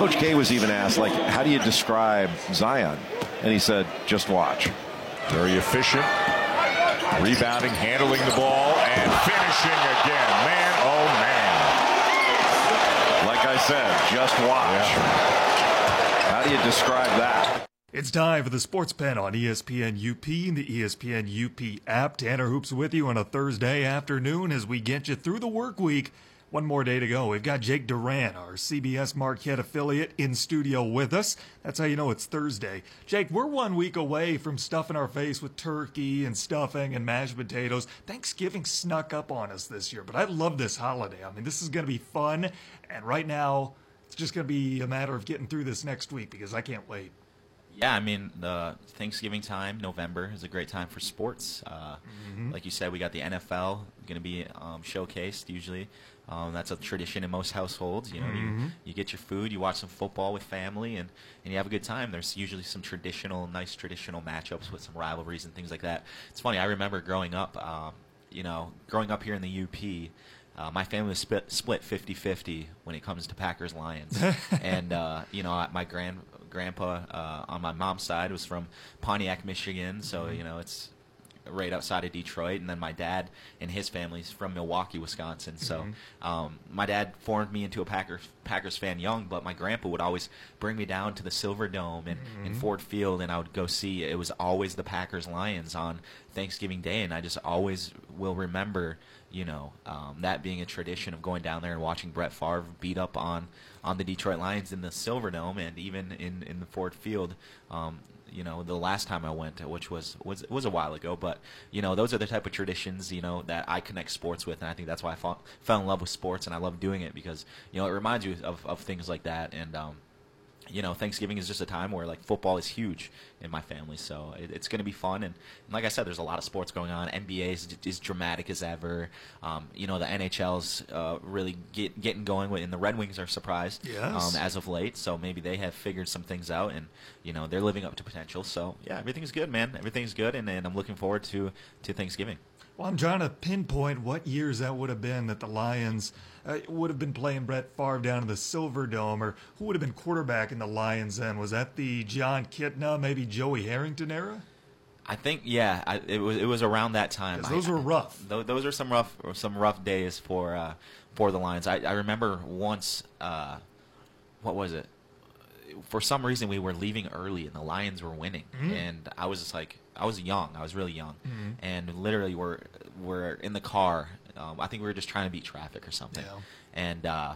Coach K was even asked, like, how do you describe Zion? And he said, just watch. Very efficient. Rebounding, handling the ball, and finishing again. Man, oh man. Like I said, just watch. Yeah. How do you describe that? It's time for the Sports Pen on ESPN UP and the ESPN UP app. Tanner Hoops with you on a Thursday afternoon as we get you through the work week. One more day to go. We've got Jake Duran, our CBS Marquette affiliate, in studio with us. That's how you know it's Thursday. Jake, we're one week away from stuffing our face with turkey and stuffing and mashed potatoes. Thanksgiving snuck up on us this year, but I love this holiday. I mean, this is going to be fun. And right now, it's just going to be a matter of getting through this next week because I can't wait. Yeah, I mean, the Thanksgiving time, November, is a great time for sports. Uh, mm-hmm. Like you said, we got the NFL going to be um, showcased usually. Um, that's a tradition in most households. You know, mm-hmm. you, you get your food, you watch some football with family, and, and you have a good time. There's usually some traditional, nice traditional matchups with some rivalries and things like that. It's funny. I remember growing up. Um, you know, growing up here in the UP. Uh, my family was split, split 50-50 when it comes to Packers Lions, and uh, you know my grand grandpa uh, on my mom's side was from Pontiac, Michigan, so mm-hmm. you know it's right outside of Detroit, and then my dad and his family's from Milwaukee, Wisconsin. So mm-hmm. um, my dad formed me into a Packers Packers fan young, but my grandpa would always bring me down to the Silver Dome and mm-hmm. in Ford Field, and I would go see. It was always the Packers Lions on Thanksgiving Day, and I just always will remember, you know, um, that being a tradition of going down there and watching Brett Favre beat up on on the Detroit Lions in the Silver Dome and even in in the Ford Field. Um, you know the last time I went, which was was was a while ago. But you know those are the type of traditions you know that I connect sports with, and I think that's why I fell in love with sports, and I love doing it because you know it reminds you of, of things like that, and um, you know, Thanksgiving is just a time where like football is huge in my family, so it, it's going to be fun. And, and, like I said, there's a lot of sports going on. NBA is, is dramatic as ever. Um, you know, the NHL's uh, really get, getting going, and the Red Wings are surprised yes. um, as of late. So maybe they have figured some things out, and you know they're living up to potential. So yeah, everything's good, man. Everything's good, and, and I'm looking forward to to Thanksgiving. Well, I'm trying to pinpoint what years that would have been that the Lions uh, would have been playing Brett Favre down in the Silver Dome, or who would have been quarterback in the Lions then? Was that the Jon Kitna, maybe Joey Harrington era? I think yeah, I, it was it was around that time. Those I, were rough. Th- those are some rough some rough days for uh, for the Lions. I, I remember once, uh, what was it? For some reason, we were leaving early and the Lions were winning, mm-hmm. and I was just like, I was young. I was really young, mm-hmm. and literally we're we're in the car. Um, I think we were just trying to beat traffic or something. Yeah. And uh,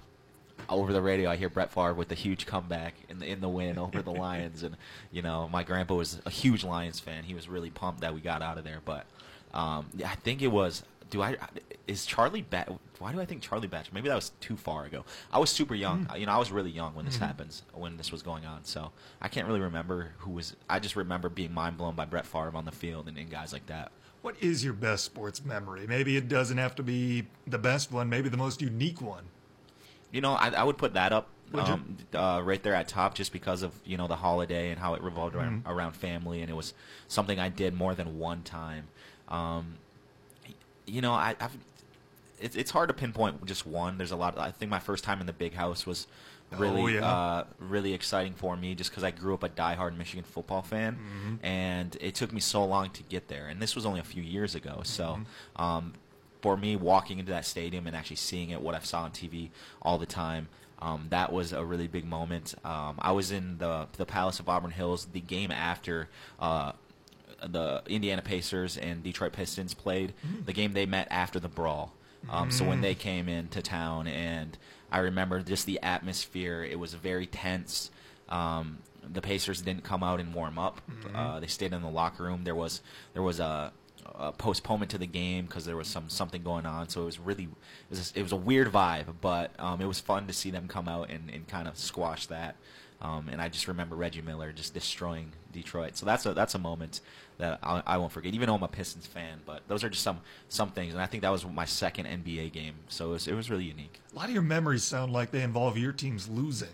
over the radio, I hear Brett Favre with a huge comeback in the in the win over the Lions, and you know my grandpa was a huge Lions fan. He was really pumped that we got out of there. But um, I think it was. Do I is Charlie Bat? Why do I think Charlie Batch? Maybe that was too far ago. I was super young. Mm. You know, I was really young when this mm-hmm. happens, when this was going on. So I can't really remember who was. I just remember being mind blown by Brett Favre on the field and, and guys like that. What is your best sports memory? Maybe it doesn't have to be the best one. Maybe the most unique one. You know, I, I would put that up um, uh, right there at top just because of you know the holiday and how it revolved around, mm-hmm. around family and it was something I did more than one time. Um, you know, I, have it's it's hard to pinpoint just one. There's a lot. Of, I think my first time in the big house was really oh, yeah. uh, really exciting for me just because I grew up a diehard Michigan football fan, mm-hmm. and it took me so long to get there. And this was only a few years ago. So. Mm-hmm. Um, for me, walking into that stadium and actually seeing it, what I saw on TV all the time, um, that was a really big moment. Um, I was in the the Palace of Auburn Hills the game after uh, the Indiana Pacers and Detroit Pistons played. Mm-hmm. The game they met after the brawl. Um, mm-hmm. So when they came into town, and I remember just the atmosphere, it was very tense. Um, the Pacers didn't come out and warm up. Mm-hmm. Uh, they stayed in the locker room. There was there was a, a postponement to the game because there was some something going on. So it was really it was a, it was a weird vibe, but um, it was fun to see them come out and, and kind of squash that. Um, and I just remember Reggie Miller just destroying Detroit. So that's a that's a moment that I, I, won't forget. Even though I'm a Pistons fan, but those are just some some things. And I think that was my second NBA game, so it was, it was really unique. A lot of your memories sound like they involve your teams losing.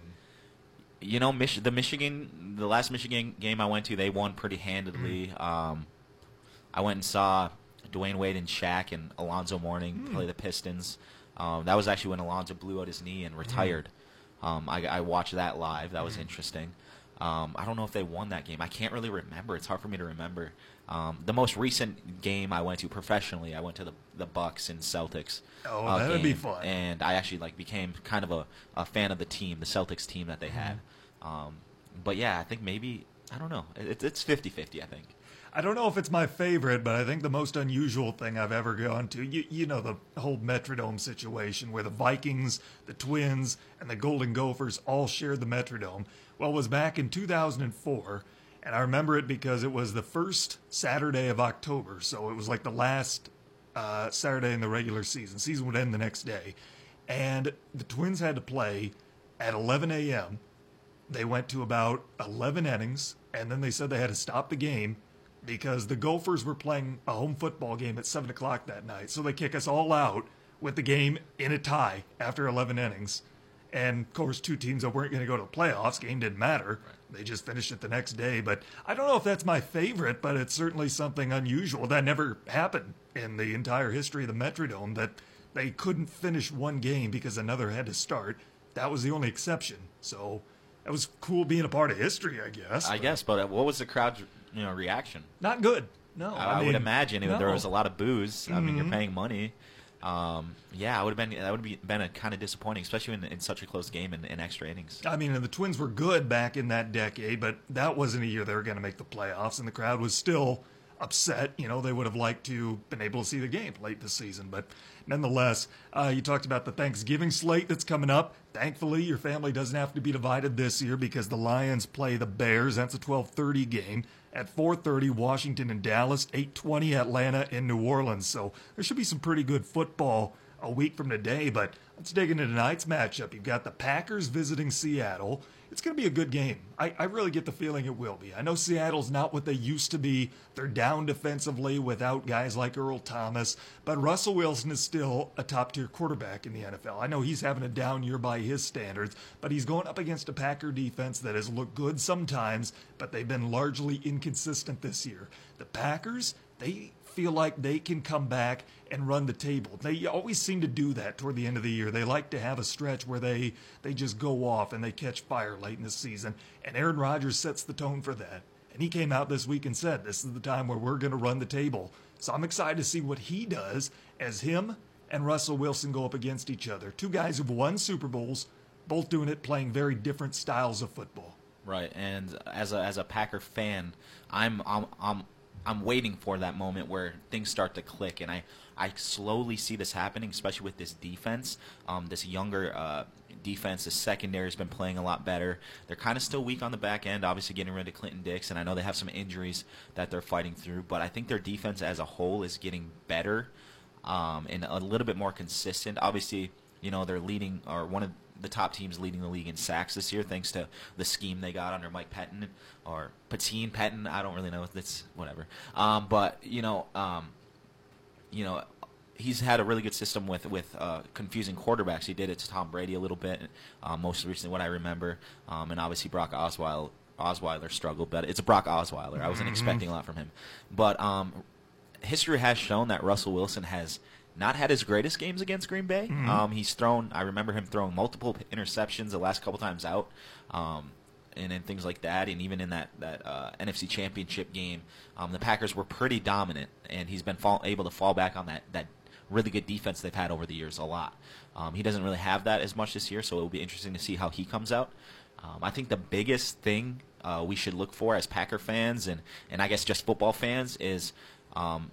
You know, Mich- the Michigan, the last Michigan game I went to, they won pretty handedly. Mm. Um, I went and saw Dwyane Wade and Shaq and Alonzo Mourning mm. play the Pistons. Um, that was actually when Alonzo blew out his knee and retired. Mm Um, I, I watched that live. That was Mm-hmm. interesting. Um, I don't know if they won that game. I can't really remember. It's hard for me to remember. Um, the most recent game I went to professionally, I went to the the Bucks and Celtics. Oh, uh, that'd be fun. And I actually like became kind of a, a fan of the team, the Celtics team that they had. Mm-hmm. Um, but yeah, I think maybe I don't know. It, it's 50-50, I think. I don't know if it's my favorite, but I think the most unusual thing I've ever gone to, you, you know, the whole Metrodome situation where the Vikings, the Twins, and the Golden Gophers all shared the Metrodome. Well, it was back in 2004, and I remember it because it was the first Saturday of October, so it was like the last uh, Saturday in the regular season. Season would end the next day, and the Twins had to play at 11 a.m. They went to about 11 innings, and then they said they had to stop the game because the Gophers were playing a home football game at 7 o'clock that night. So they kick us all out with the game in a tie after 11 innings. And of course, two teams that weren't going to go to the playoffs, game didn't matter. They just finished it the next day. But I don't know if that's my favorite, but it's certainly something unusual. That never happened in the entire history of the Metrodome that they couldn't finish one game because another had to start. That was the only exception. So it was cool being a part of history, I guess. I but guess, but what was the crowd's you know reaction? Not good. No. I, I would imagine it, there. Mm-hmm. was a lot of boos. I mean, you're paying money. Um, yeah, I would have been that would be been a kind of disappointing, especially in, in such a close game in, in extra innings. I mean, and the Twins were good back in that decade, but that wasn't a year they were going to make the playoffs, and the crowd was still upset. You know, they would have liked to been able to see the game late this season, but nonetheless, uh, you talked about the Thanksgiving slate that's coming up. Thankfully, your family doesn't have to be divided this year because the Lions play the Bears. That's a 12:30 game. At 4:30, Washington and Dallas. 8:20, Atlanta and New Orleans. So there should be some pretty good football a week from today. But let's dig into tonight's matchup. You've got the Packers visiting Seattle. It's going to be a good game. I, I really get the feeling it will be. I know Seattle's not what they used to be. They're down defensively without guys like Earl Thomas, but Russell Wilson is still a top tier quarterback in the NFL. I know he's having a down year by his standards, but he's going up against a Packer defense that has looked good sometimes, but they've been largely inconsistent this year. The Packers, they feel like they can come back and run the table. They always seem to do that toward the end of the year. They like to have a stretch where they they just go off and they catch fire late in the season. And Aaron Rodgers sets the tone for that. And he came out this week and said, "This is the time where we're going to run the table." So I'm excited to see what he does as him and Russell Wilson go up against each other. Two guys who've won Super Bowls, both doing it playing very different styles of football. Right, and as a as a Packer fan, I'm I'm I'm I'm waiting for that moment where things start to click, and I I slowly see this happening, especially with this defense. Um, this younger uh, defense, the secondary has been playing a lot better. They're kind of still weak on the back end, obviously getting rid of Clinton Dix, and I know they have some injuries that they're fighting through. But I think their defense as a whole is getting better um, and a little bit more consistent. Obviously, you know they're leading or one of the top teams leading the league in sacks this year, thanks to the scheme they got under Mike Pettin or Patine Pettin. I don't really know. That's whatever. Um, but you know, um, you know, he's had a really good system with with uh, confusing quarterbacks. He did it to Tom Brady a little bit, uh, most recently, what I remember, um, and obviously Brock Osweiler. Osweiler struggled, but it's a Brock Osweiler. I wasn't expecting a lot from him, but um, history has shown that Russell Wilson has not had his greatest games against Green Bay. Um, he's thrown. I remember him throwing multiple interceptions the last couple times out, um, and and things like that. And even in that that uh, NFC Championship game, um, the Packers were pretty dominant, and he's been fall, able to fall back on that that really good defense they've had over the years a lot. Um, he doesn't really have that as much this year, so it will be interesting to see how he comes out. Um, I think the biggest thing uh, we should look for as Packer fans and, and I guess just football fans is um,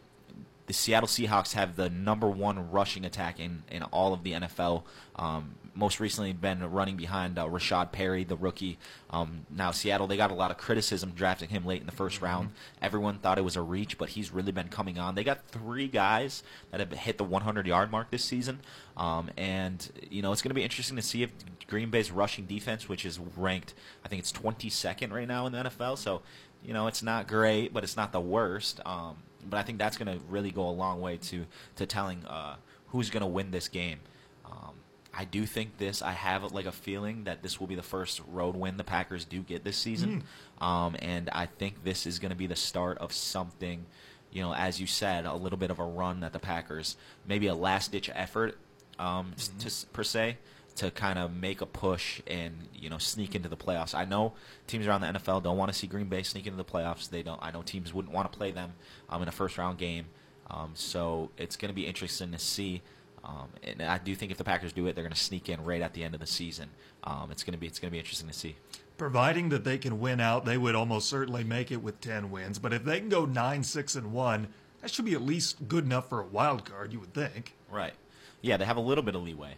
the Seattle Seahawks have the number one rushing attack in, in all of the NFL. Um, most recently, been running behind uh, Rashaad Penny, the rookie. Um, now Seattle, they got a lot of criticism drafting him late in the 1st round. Everyone thought it was a reach, but he's really been coming on. They got three guys that have hit the 100 yard mark this season, um, and you know it's going to be interesting to see if Green Bay's rushing defense, which is ranked, I think it's 22nd right now in the NFL. So you know it's not great, but it's not the worst. Um, but I think that's going to really go a long way to to telling uh, who's going to win this game. Um, I do think this. I have like a feeling that this will be the first road win the Packers do get this season, um, and I think this is going to be the start of something. You know, as you said, a little bit of a run that the Packers, maybe a last ditch effort, um, s- to per se, to kind of make a push and you know sneak into the playoffs. I know teams around the NFL don't want to see Green Bay sneak into the playoffs. They don't. I know teams wouldn't want to play them um, in a first round game. Um, so it's going to be interesting to see. Um, and I do think if the Packers do it, they're going to sneak in right at the end of the season. Um, it's going to be it's going to be interesting to see. Providing that they can win out, they would almost certainly make it with ten wins. But if they can go nine, six, and one, that should be at least good enough for a wild card. You would think. Right. Yeah, they have a little bit of leeway,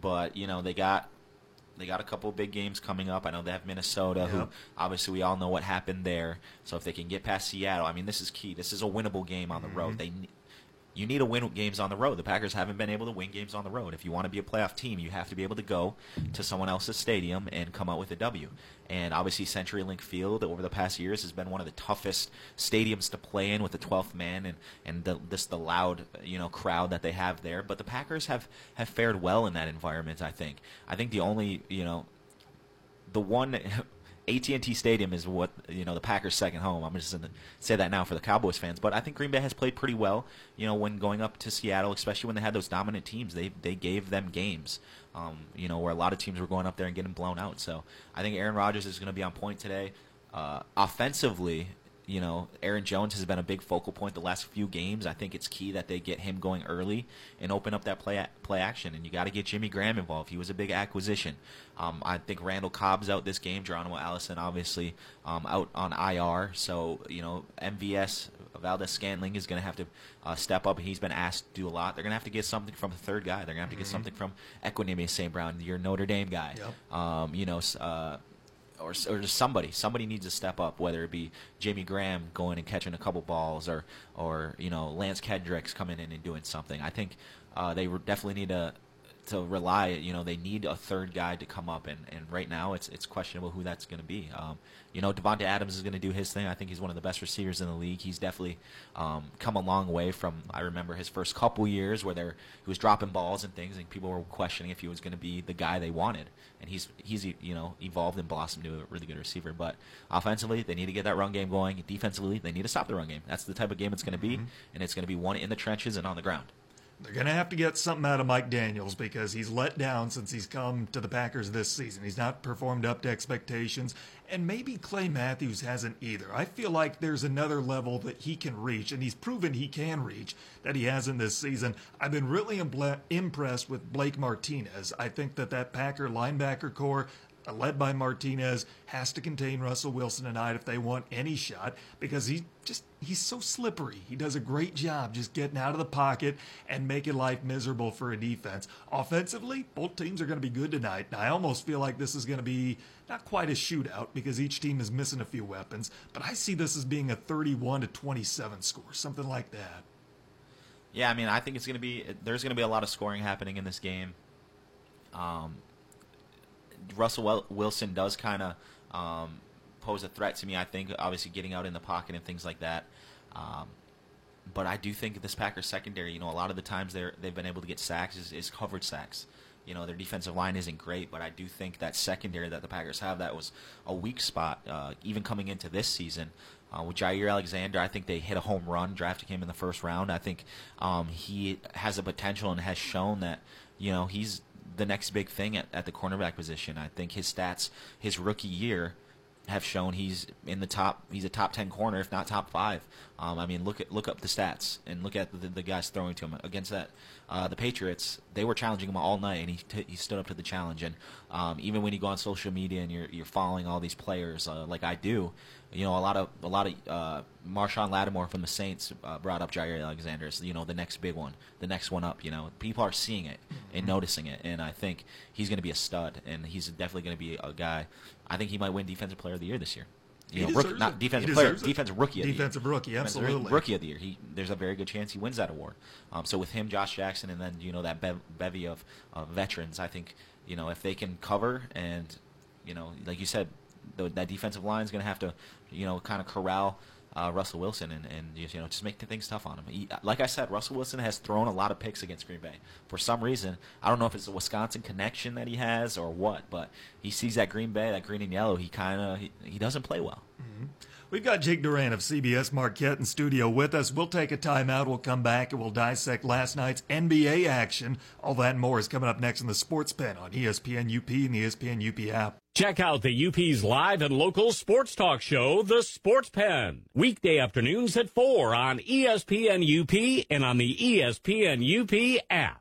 but you know they got they got a couple big games coming up. I know they have Minnesota, who obviously we all know what happened there. So if they can get past Seattle, I mean this is key. This is a winnable game on the mm-hmm. road. They you need to win games on the road. The Packers haven't been able to win games on the road. If you want to be a playoff team, you have to be able to go to someone else's stadium and come out with a W. And obviously, CenturyLink Field over the past years has been one of the toughest stadiums to play in with the 12th man and and the, this the loud you know crowd that they have there. But the Packers have have fared well in that environment. I think. I think the only you know the one AT&T Stadium is what you know the Packers' second home. I'm just going to say that now for the Cowboys fans, but I think Green Bay has played pretty well. You know, when going up to Seattle, especially when they had those dominant teams, they they gave them games. Um, you know, where a lot of teams were going up there and getting blown out. So I think Aaron Rodgers is going to be on point today. Uh, offensively, you know, Aaron Jones has been a big focal point the last few games. I think it's key that they get him going early and open up that play play action. And you got to get Jimmy Graham involved. He was a big acquisition. Um, I think Randall Cobb's out this game. Geronimo Allison obviously um, out on IR. So you know, MVS Valdes-Scantling is going to have to uh, step up. He's been asked to do a lot. They're going to have to get something from the third guy. They're going to have to get something from Equanimeous St. Brown, your Notre Dame guy. Yep. Um, you know. Uh, or, or just somebody. Somebody needs to step up, whether it be Jamie Graham going and catching a couple balls, or or you know Lance Kendricks coming in and doing something. I think uh, they definitely need to to rely. You know, they need a third guy to come up, and, and right now it's it's questionable who that's going to be. Um, you know, Davante Adams is going to do his thing. I think he's one of the best receivers in the league. He's definitely um, come a long way from I remember his first couple years where there he was dropping balls and things, and people were questioning if he was going to be the guy they wanted. And he's he's you know evolved and blossomed to a really good receiver. But offensively, they need to get that run game going. Defensively, they need to stop the run game. That's the type of game it's going to be, and it's going to be one in the trenches and on the ground. They're going to have to get something out of Mike Daniels because he's let down since he's come to the Packers this season. He's not performed up to expectations, and maybe Clay Matthews hasn't either. I feel like there's another level that he can reach, and he's proven he can reach that he hasn't this season. I've been really impressed with Blake Martinez. I think that that Packer linebacker corps led by Martinez has to contain Russell Wilson tonight if they want any shot because he just he's so slippery. He does a great job just getting out of the pocket and making life miserable for a defense. Offensively, both teams are going to be good tonight. I almost feel like this is going to be not quite a shootout because each team is missing a few weapons, but I see this as being a 31 to 27 score, something like that. Yeah, I mean, I think it's going to be there's going to be a lot of scoring happening in this game. Um, Russell Wilson does kind of um, pose a threat to me. I think, obviously, getting out in the pocket and things like that. Um, but I do think this Packers secondary, you know, a lot of the times they're they've been able to get sacks is, is covered sacks. You know, their defensive line isn't great, but I do think that secondary that the Packers have that was a weak spot, uh, even coming into this season. Uh, with Jaire Alexander, I think they hit a home run drafting him in the first round. I think um, he has a potential and has shown that you know he's the next big thing at, at the cornerback position. I think his stats, his rookie year, have shown he's in the top. He's a top ten corner, if not top five. Um, I mean, look at look up the stats and look at the, the guys throwing to him against that. Uh, the Patriots, they were challenging him all night, and he t- he stood up to the challenge. And um, even when you go on social media and you're you're following all these players, uh, like I do, you know, a lot of a lot of uh, Marshon Lattimore from the Saints uh, brought up Jaire Alexander as you know the next big one, the next one up. You know, people are seeing it and noticing it, and I think he's going to be a stud, and he's definitely going to be a guy. I think he might win Defensive Player of the Year this year. You He know, rookie, not defensive player, it. defensive rookie, of the year. Defensive rookie, Defensive absolutely. rookie of the year. He there's a very good chance he wins that award. Um, so with him, Josh Jackson, and then you know that bev- bevy of uh, veterans, I think you know if they can cover and you know like you said, the, that defensive line is going to have to you know kind of corral. Uh, Russell Wilson and, and you know just make things tough on him. He, like I said, Russell Wilson has thrown a lot of picks against Green Bay for some reason. I don't know if it's a Wisconsin connection that he has or what, but he sees that Green Bay, that green and yellow. He kind of he, he doesn't play well. We've got Jake Duran of CBS Marquette in studio with us. We'll take a timeout. We'll come back and we'll dissect last night's NBA action. All that and more is coming up next in the Sports Pen on ESPN UP and the ESPN UP app. Check out the UP's live and local sports talk show, The Sports Pen, weekday afternoons at 4 on ESPN UP and on the ESPN UP app.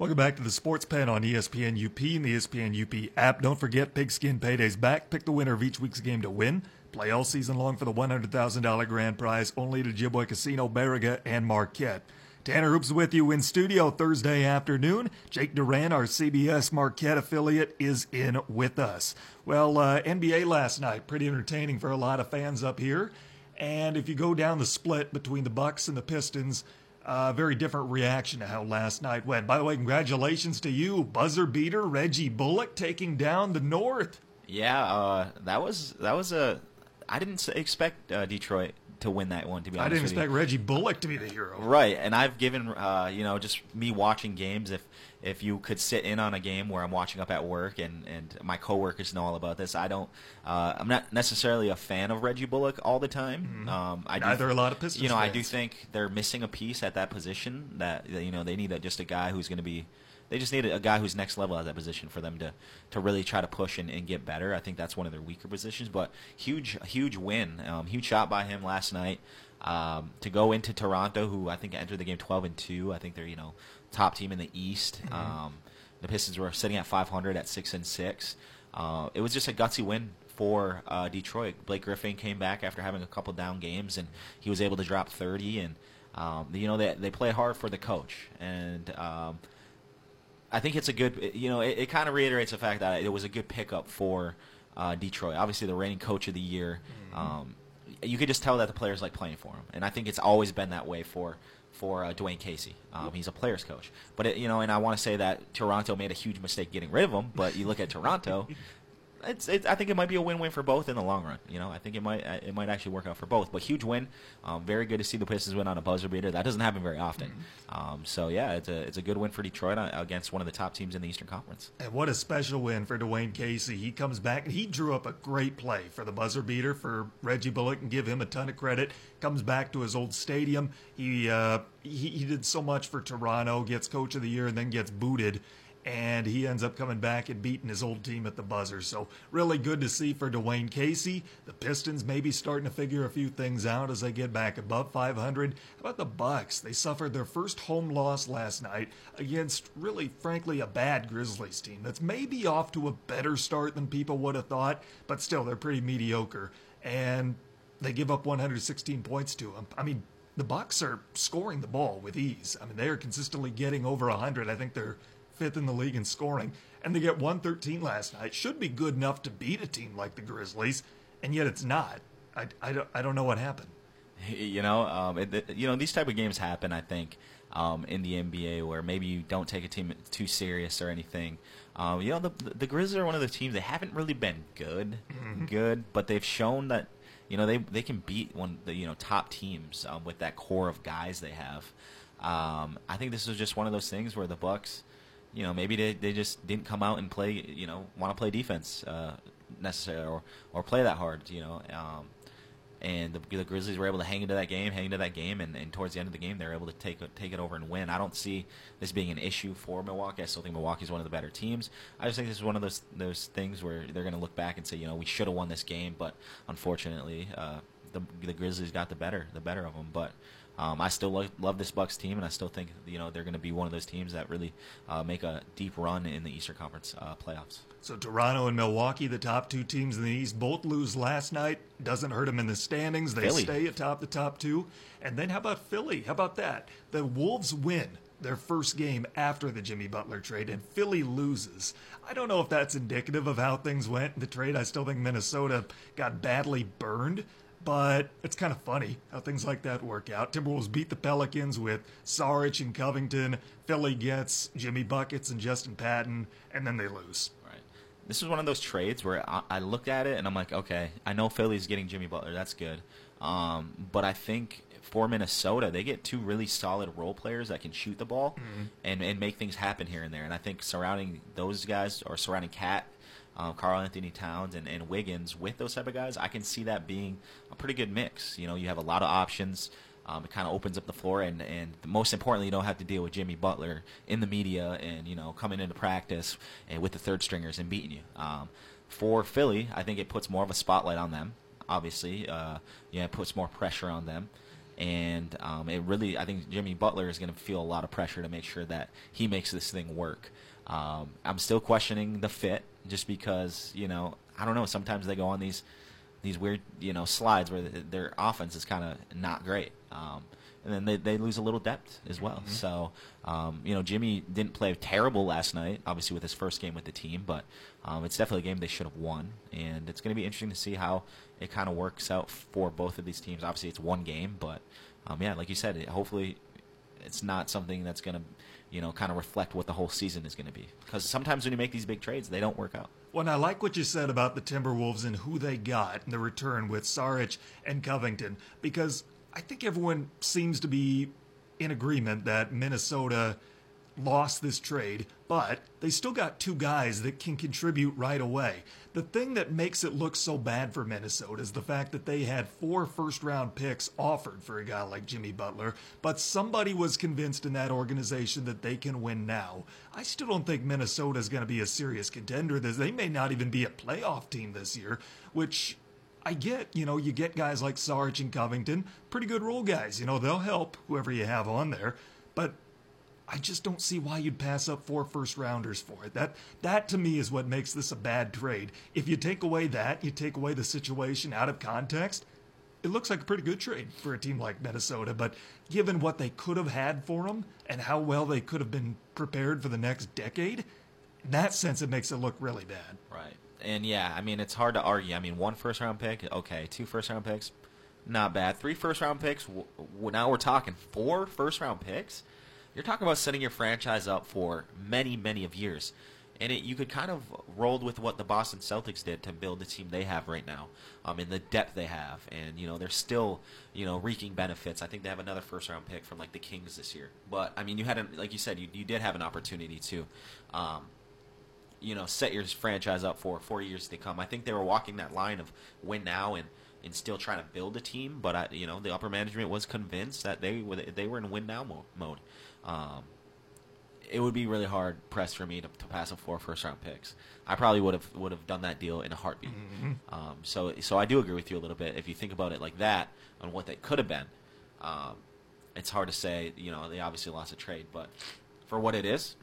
Welcome back to the Sports Pen on ESPN UP and the ESPN UP app. Don't forget, Pigskin Payday's back. Pick the winner of each week's game to win. Play all season long for the $100,000 grand prize only at Ojibwa Casino, Baraga, and Marquette. Tanner Hoops with you in studio Thursday afternoon. Jake Duran, our CBS Marquette affiliate, is in with us. Well, uh, NBA last night, pretty entertaining for a lot of fans up here. And if you go down the split between the Bucks and the Pistons, uh, very different reaction to how last night went. By the way, congratulations to you, buzzer beater Reggie Bullock taking down the North. Yeah, uh, that was that was a. I didn't expect uh, Detroit to win that one. To be honest, I didn't expect you. Reggie Bullock to be the hero. Right, and I've given uh, you know just me watching games. If if you could sit in on a game where I'm watching up at work and and my coworkers know all about this, I don't. Uh, I'm not necessarily a fan of Reggie Bullock all the time. Mm-hmm. Um, I Neither do, a lot of Pistons. You know, fans. I do think they're missing a piece at that position. That you know they need a, just a guy who's going to be they just need a guy who's next level at that position for them to, to really try to push and, and get better. I think that's one of their weaker positions, but huge huge win, um, huge shot by him last night um, to go into Toronto, who I think entered the game 12 and two. I think they're you know top team in the East. Mm-hmm. Um, the Pistons were sitting at 500 at six and six. Uh, it was just a gutsy win for uh, Detroit. Blake Griffin came back after having a couple down games, and he was able to drop 30. And um, you know they they play hard for the coach, and um, I think it's a good. You know, it, it kind of reiterates the fact that it was a good pickup for uh, Detroit. Obviously, the reigning coach of the year. Mm-hmm. Um, you could just tell that the players like playing for him, and I think it's always been that way for for uh, Dwane Casey. Um, he's a players coach, but it, you know, and I want to say that Toronto made a huge mistake getting rid of him. But you look at Toronto, it's, it, I think it might be a win-win for both in the long run. You know, I think it might uh, it might actually work out for both. But huge win, um, very good to see the Pistons win on a buzzer beater. That doesn't happen very often. Mm-hmm. Um, so yeah, it's a it's a good win for Detroit uh, against one of the top teams in the Eastern Conference. And what a special win for Dwane Casey. He comes back and he drew up a great play for the buzzer beater for Reggie Bullock and give him a ton of credit. Comes back to his old stadium. He uh, he, he did so much for Toronto. Gets coach of the year and then gets booted and he ends up coming back and beating his old team at the buzzer. So really good to see for Dwane Casey. The Pistons maybe starting to figure a few things out as they get back above 500. How about the Bucks? They suffered their first home loss last night against really, frankly, a bad Grizzlies team that's maybe off to a better start than people would have thought, but still they're pretty mediocre. And they give up 116 points to them. I mean, the Bucks are scoring the ball with ease. I mean, they are consistently getting over 100. I think they're fifth in the league in scoring, and they get 113 last night. Should be good enough to beat a team like the Grizzlies, and yet it's not. I, I, don't, I don't know what happened. You know, um, it, you know these type of games happen. I think um, in the NBA where maybe you don't take a team too serious or anything. Um, you know, the the Grizzlies are one of the teams. They haven't really been good, mm-hmm. good, but they've shown that you know they they can beat one the you know top teams um, with that core of guys they have. Um, I think this is just one of those things where the Bucks you know, maybe they, they just didn't come out and play, you know, want to play defense uh, necessarily or, or play that hard, you know. Um, and the, the, Grizzlies were able to hang into that game, hang into that game, and, and towards the end of the game, they were able to take take it over and win. I don't see this being an issue for Milwaukee. I still think Milwaukee's one of the better teams. I just think this is one of those those things where they're going to look back and say, you know, we should have won this game, but unfortunately, uh, the the Grizzlies got the better the better of them. But um, I still lo- love this Bucks team, and I still think you know they're going to be one of those teams that really uh, make a deep run in the Eastern Conference uh, playoffs. So Toronto and Milwaukee, the top two teams in the East, both lose last night. Doesn't hurt them in the standings. They Philly. stay atop the top two. And then how about Philly? How about that? The Wolves win their first game after the Jimmy Butler trade, and Philly loses. I don't know if that's indicative of how things went in the trade. I still think Minnesota got badly burned but it's kind of funny how things like that work out. Timberwolves beat the Pelicans with Saric and Covington. Philly gets Jimmy Buckets and Justin Patton, and then they lose. Right. This is one of those trades where I, I looked at it and I'm like, okay, I know Philly's getting Jimmy Butler. That's good. Um, but I think for Minnesota, they get two really solid role players that can shoot the ball mm-hmm. and, and make things happen here and there. And I think surrounding those guys or surrounding KAT um, Karl-Anthony Towns and, and Wiggins with those type of guys, I can see that being a pretty good mix. You know, you have a lot of options. Um, it kind of opens up the floor, and, and most importantly, you don't have to deal with Jimmy Butler in the media and you know coming into practice and with the third stringers and beating you. Um, for Philly, I think it puts more of a spotlight on them. Obviously, uh, yeah, it puts more pressure on them, and um, it really, I think Jimmy Butler is going to feel a lot of pressure to make sure that he makes this thing work. Um, I'm still questioning the fit, just because you know I don't know. Sometimes they go on these these weird you know slides where their offense is kind of not great. Um, and then they, they lose a little depth as well. Mm-hmm. So, um, you know, Jimmy didn't play terrible last night, obviously with his first game with the team, but um, it's definitely a game they should have won, and it's going to be interesting to see how it kind of works out for both of these teams. Obviously, it's one game, but um, yeah, like you said, it, hopefully it's not something that's going to, you know, kind of reflect what the whole season is going to be. Because sometimes when you make these big trades, they don't work out. Well, and I like what you said about the Timberwolves and who they got in the return with Saric and Covington, because I think everyone seems to be in agreement that Minnesota lost this trade, but they still got two guys that can contribute right away. The thing that makes it look so bad for Minnesota is the fact that they had four first round picks offered for a guy like Jimmy Butler, but somebody was convinced in that organization that they can win now. I still don't think Minnesota is going to be a serious contender. They may not even be a playoff team this year, which I get, you know, you get guys like Sarge and Covington, pretty good role guys. You know, they'll help whoever you have on there. But I just don't see why you'd pass up four first rounders for it. That that to me is what makes this a bad trade. If you take away that, you take away the situation out of context, it looks like a pretty good trade for a team like Minnesota. But given what they could have had for them and how well they could have been prepared for the next decade, in that sense, it makes it look really bad. Right and yeah, I mean it's hard to argue. I mean one first round pick, okay, two first round picks, not bad. Three first round picks. now we're talking four first round picks. You're talking about setting your franchise up for many, many of years. And it, you could kind of roll with what the Boston Celtics did to build the team they have right now, um, and the depth they have, and you know they're still, you know, reaping benefits. I think they have another first round pick from like the Kings this year. But I mean, you had, a, like you said, you, you did have an opportunity to, um, you know set your franchise up for four years to come. I think they were walking that line of win now and and still trying to build a team. But I, you know, the upper management was convinced that they were they were in win now mode. Um, it would be really hard pressed for me to, to pass up four first round picks. I probably would have would have done that deal in a heartbeat. Mm-hmm. Um, so so I do agree with you a little bit. If you think about it like that on what they could have been, um, it's hard to say. You know, they obviously lost a trade, but for what it is,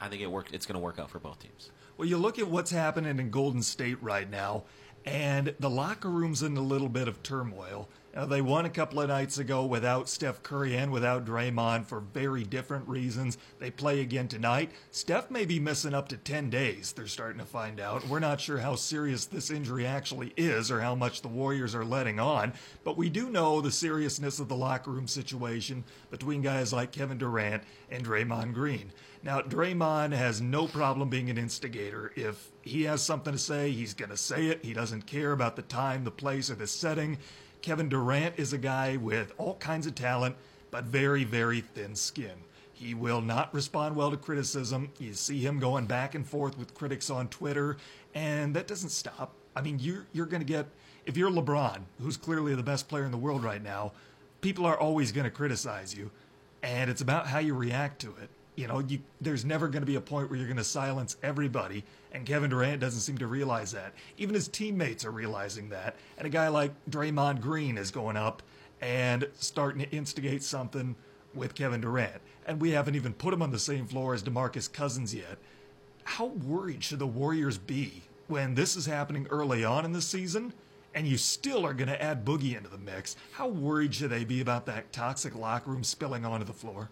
I think it work. It's going to work out for both teams. Well, you look at what's happening in Golden State right now, and the locker room's in a little bit of turmoil. Uh, they won a couple of nights ago without Steph Curry and without Draymond for very different reasons. They play again tonight. Steph may be missing up to 10 days, they're starting to find out. We're not sure how serious this injury actually is or how much the Warriors are letting on, but we do know the seriousness of the locker room situation between guys like Kevin Durant and Draymond Green. Now, Draymond has no problem being an instigator. If he has something to say, he's going to say it. He doesn't care about the time, the place, or the setting. Kevin Durant is a guy with all kinds of talent, but very, very thin skin. He will not respond well to criticism. You see him going back and forth with critics on Twitter, and that doesn't stop. I mean, you're, you're going to get, if you're LeBron, who's clearly the best player in the world right now, people are always going to criticize you, and it's about how you react to it. You know, you, there's never going to be a point where you're going to silence everybody, and Kevin Durant doesn't seem to realize that. Even his teammates are realizing that, and a guy like Draymond Green is going up and starting to instigate something with Kevin Durant, and we haven't even put him on the same floor as DeMarcus Cousins yet. How worried should the Warriors be when this is happening early on in the season? and you still are going to add Boogie into the mix. How worried should they be about that toxic locker room spilling onto the floor?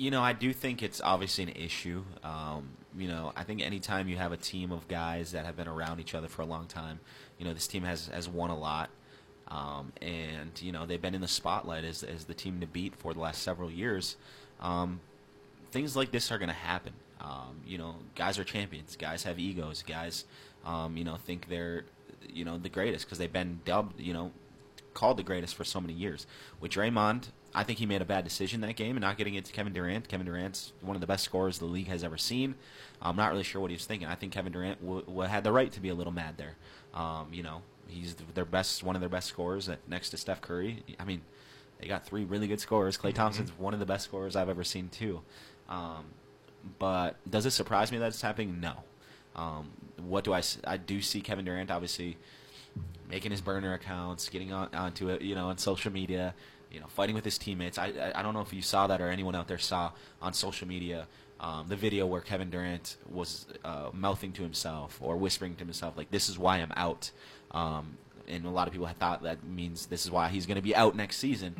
You know, I do think it's obviously an issue. Um, you know, I think anytime you have a team of guys that have been around each other for a long time, you know, this team has has won a lot, um, and you know they've been in the spotlight as as the team to beat for the last several years. Um, things like this are going to happen. Um, you know, guys are champions. Guys have egos. Guys, um, you know, think they're you know the greatest because they've been dubbed. You know, called the greatest for so many years. With Draymond, I think he made a bad decision that game and not getting it to Kevin Durant. Kevin Durant's one of the best scorers the league has ever seen. I'm not really sure what he was thinking. I think Kevin Durant w- w- had the right to be a little mad there. Um, you know, he's their best, one of their best scorers at, next to Steph Curry. I mean, they got three really good scorers. Klay Thompson's one of the best scorers I've ever seen too. Um, but does it surprise me that it's happening? No. Um, what do I? I do see Kevin Durant obviously making his burner accounts, getting on, onto it, you know, on social media, you know, fighting with his teammates. I, I don't know if you saw that or anyone out there saw on social media um, the video where Kevin Durant was uh, mouthing to himself or whispering to himself like, "This is why I'm out." Um, and a lot of people had thought that means this is why he's going to be out next season,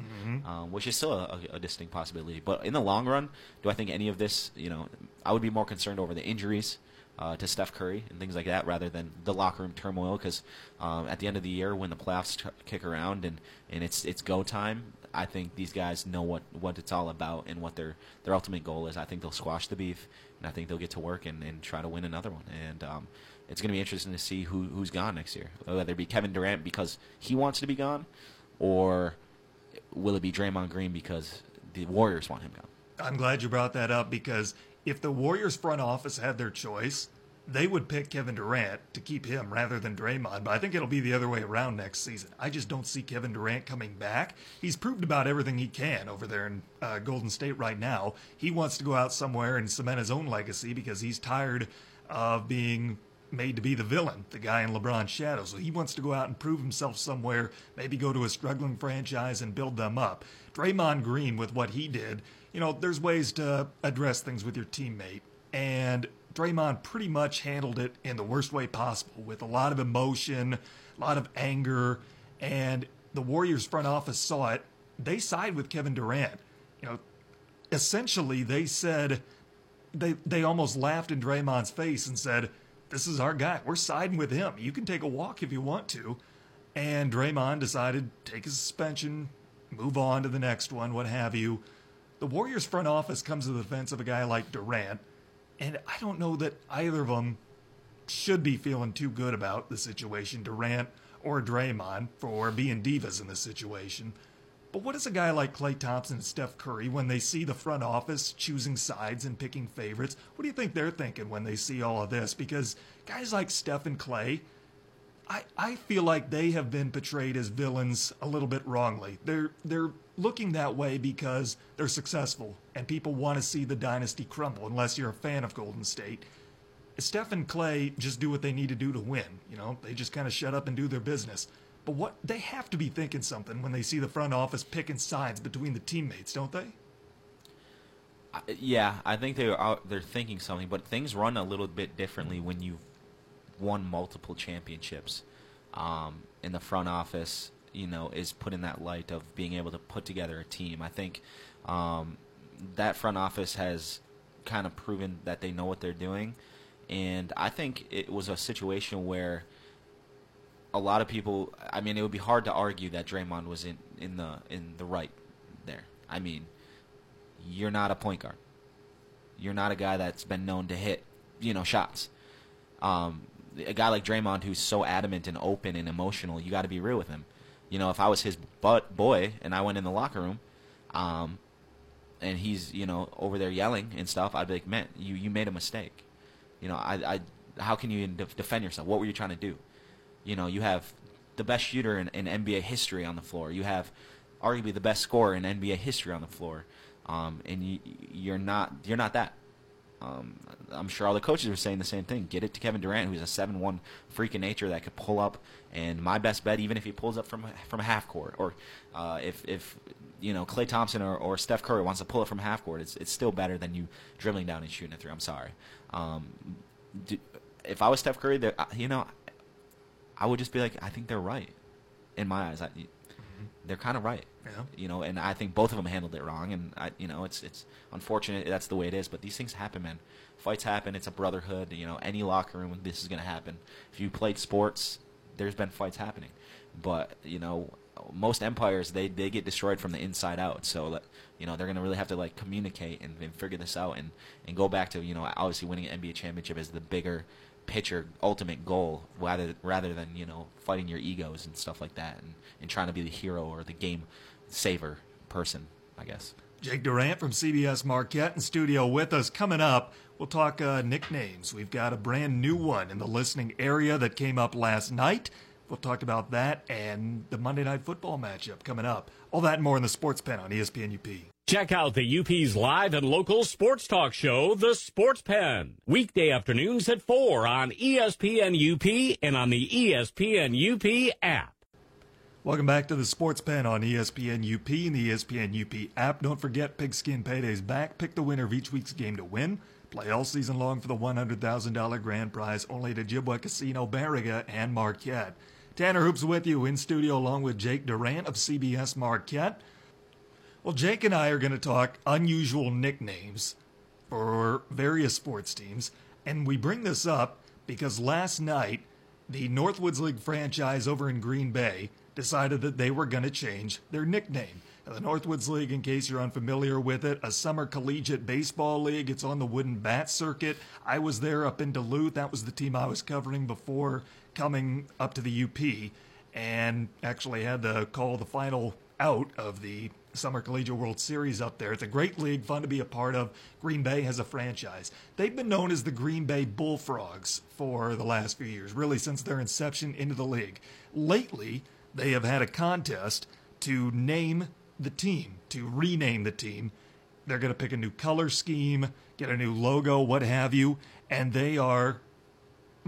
um, which is still a, a distinct possibility. But in the long run, do I think any of this? You know, I would be more concerned over the injuries uh, to Steph Curry and things like that rather than the locker room turmoil. Because um, at the end of the year, when the playoffs t- kick around and, and it's it's go time, I think these guys know what, what it's all about and what their their ultimate goal is. I think they'll squash the beef and I think they'll get to work and, and try to win another one. And um, it's going to be interesting to see who who's gone next year. Whether it be Kevin Durant because he wants to be gone, or will it be Draymond Green because the Warriors want him gone? I'm glad you brought that up because if the Warriors front office had their choice, they would pick Kevin Durant to keep him rather than Draymond. But I think it'll be the other way around next season. I just don't see Kevin Durant coming back. He's proved about everything he can over there in uh, Golden State right now. He wants to go out somewhere and cement his own legacy because he's tired of being made to be the villain, the guy in LeBron's shadow. So he wants to go out and prove himself somewhere, maybe go to a struggling franchise and build them up. Draymond Green, with what he did, you know, there's ways to address things with your teammate. And Draymond pretty much handled it in the worst way possible with a lot of emotion, a lot of anger. And the Warriors front office saw it. They side with Kevin Durant. You know, essentially, they said, they they almost laughed in Draymond's face and said, "This is our guy. We're siding with him. You can take a walk if you want to." And Draymond decided take a suspension, move on to the next one, what have you. The Warriors front office comes to the defense of a guy like Durant, and I don't know that either of them should be feeling too good about the situation, Durant or Draymond, for being divas in this situation. But what does a guy like Klay Thompson and Steph Curry, when they see the front office choosing sides and picking favorites, what do you think they're thinking when they see all of this? Because guys like Steph and Klay, I, I feel like they have been portrayed as villains a little bit wrongly. They're they're looking that way because they're successful and people want to see the dynasty crumble unless you're a fan of Golden State. Steph and Klay just do what they need to do to win. You know, they just kind of shut up and do their business. But what they have to be thinking something when they see the front office picking sides between the teammates, don't they? Yeah, I think they're out, they're thinking something, but things run a little bit differently when you've won multiple championships. Um, in the front office, you know, is put in that light of being able to put together a team. I think um, that front office has kind of proven that they know what they're doing, and I think it was a situation where a lot of people. I mean, it would be hard to argue that Draymond was in, in the in the right there. I mean, you're not a point guard. You're not a guy that's been known to hit, you know, shots. Um, a guy like Draymond who's so adamant and open and emotional, you got to be real with him. You know, if I was his butt boy and I went in the locker room, um, and he's you know over there yelling and stuff, I'd be like, man, you you made a mistake. You know, I, I how can you defend yourself? What were you trying to do? You know, you have the best shooter in, in NBA history on the floor. You have arguably the best scorer in NBA history on the floor, um, and you, you're not you're not that. Um, I'm sure all the coaches are saying the same thing. Get it to Kevin Durant, who's a seven-one freak of nature that could pull up. And my best bet, even if he pulls up from from half court, or uh, if if you know Klay Thompson or, or Steph Curry wants to pull it from half court, it's it's still better than you dribbling down and shooting a three. I'm sorry. Um, do, if I was Steph Curry, you know, I would just be like, I think they're right. In my eyes, I, they're kind of right. Yeah. You know, and I think both of them handled it wrong, and I, you know, it's it's unfortunate that's the way it is. But these things happen, man. Fights happen. It's a brotherhood. You know, any locker room, this is going to happen. If you played sports, there's been fights happening. But you know, most empires they they get destroyed from the inside out. So you know they're going to really have to like communicate and, and figure this out and and go back to you know obviously winning an NBA championship is the bigger picture ultimate goal rather rather than you know fighting your egos and stuff like that and, and trying to be the hero or the game saver person I guess. Jake Duran from CBS Marquette in studio with us. Coming up, we'll talk uh, nicknames. We've got a brand new one in the listening area that came up last night. We'll talk about that and the Monday Night Football matchup coming up. All that and more in the Sports Pen on ESPN UP. Check out the UP's live and local sports talk show, The Sports Pen, weekday afternoons at 4 on ESPN UP and on the ESPN UP app. Welcome back to the Sports Pen on ESPN UP and the ESPN UP app. Don't forget Pigskin Payday's back. Pick the winner of each week's game to win. Play all season long for the $100,000 grand prize only at Ojibwa Casino, Baraga, and Marquette. Tanner Hoops with you in studio along with Jake Duran of CBS Marquette. Well, Jake and I are going to talk unusual nicknames for various sports teams, and we bring this up because last night the Northwoods League franchise over in Green Bay decided that they were going to change their nickname. Now, the Northwoods League, in case you're unfamiliar with it, a summer collegiate baseball league. It's on the wooden bat circuit. I was there up in Duluth. That was the team I was covering before coming up to the UP, and actually had to call the final out of the Summer Collegiate World Series up there. It's a great league, fun to be a part of. Green Bay has a franchise. They've been known as the Green Bay Bullfrogs for the last few years, really since their inception into the league. Lately, they have had a contest to name the team, to rename the team. They're going to pick a new color scheme, get a new logo, what have you, and they are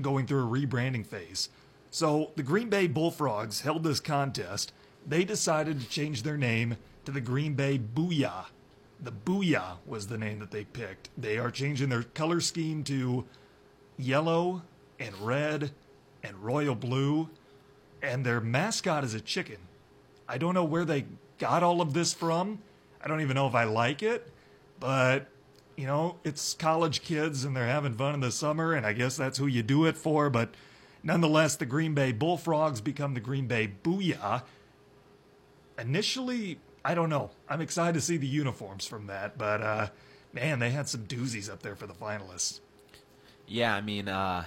going through a rebranding phase. So the Green Bay Bullfrogs held this contest. They decided to change their name to the Green Bay Booyah. The Booyah was the name that they picked. They are changing their color scheme to yellow and red and royal blue, and their mascot is a chicken. I don't know where they got all of this from. I don't even know if I like it, but you know, it's college kids and they're having fun in the summer, and I guess that's who you do it for. But nonetheless, the Green Bay Bullfrogs become the Green Bay Booyah. Initially, I don't know. I'm excited to see the uniforms from that, but uh, man, they had some doozies up there for the finalists. Yeah, I mean, uh,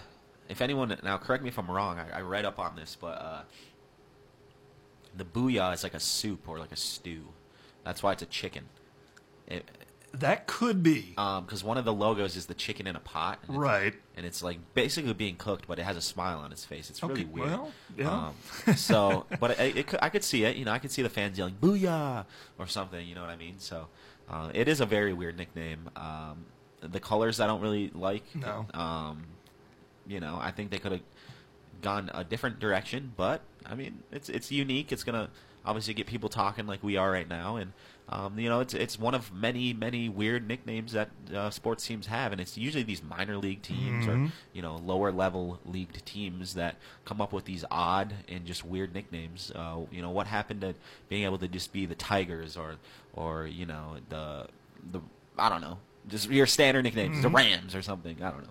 if anyone now correct me if I'm wrong. I, I read up on this, but uh, the booyah is like a soup or like a stew. That's why it's a chicken. It, That could be. because one of the logos is the chicken in a pot, and Right. And it's like basically being cooked, but it has a smile on its face. It's really Okay, weird. well, yeah. Um, so, but it, it, could- I could see it. You know, I could see the fans yelling "booyah" or something. You know what I mean? So, uh, it is a very weird nickname. Um, the colors I don't really like. No. Um, you know, I think they could have gone a different direction, but I mean, it's it's unique. It's gonna obviously get people talking like we are right now, and um, you know, it's it's one of many many weird nicknames that uh, sports teams have, and it's usually these minor league teams or you know lower level leagued teams that come up with these odd and just weird nicknames. Uh, you know, what happened to being able to just be the Tigers or or you know the the I don't know. Just your standard nicknames, the Rams or something. I don't know.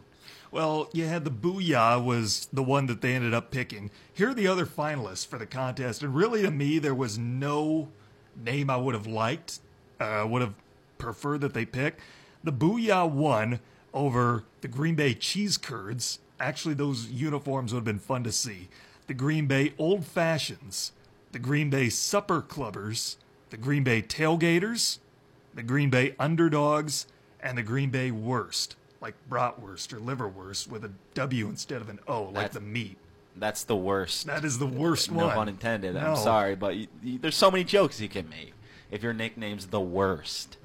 Well, you had the Booyah was the one that they ended up picking. Here are the other finalists for the contest, and really to me, there was no name I would have liked, uh, would have preferred that they pick. The Booyah won over the Green Bay Cheese Curds. Actually, those uniforms would have been fun to see. The Green Bay Old Fashions, the Green Bay Supper Clubbers, the Green Bay Tailgaters, the Green Bay Underdogs, and the Green Bay Worst, like bratwurst or liverwurst with a W instead of an O, like That's- the meat. That's the worst. That is the worst no one. No pun intended. No. I'm sorry, but you, you, there's so many jokes you can make if your nickname's the worst.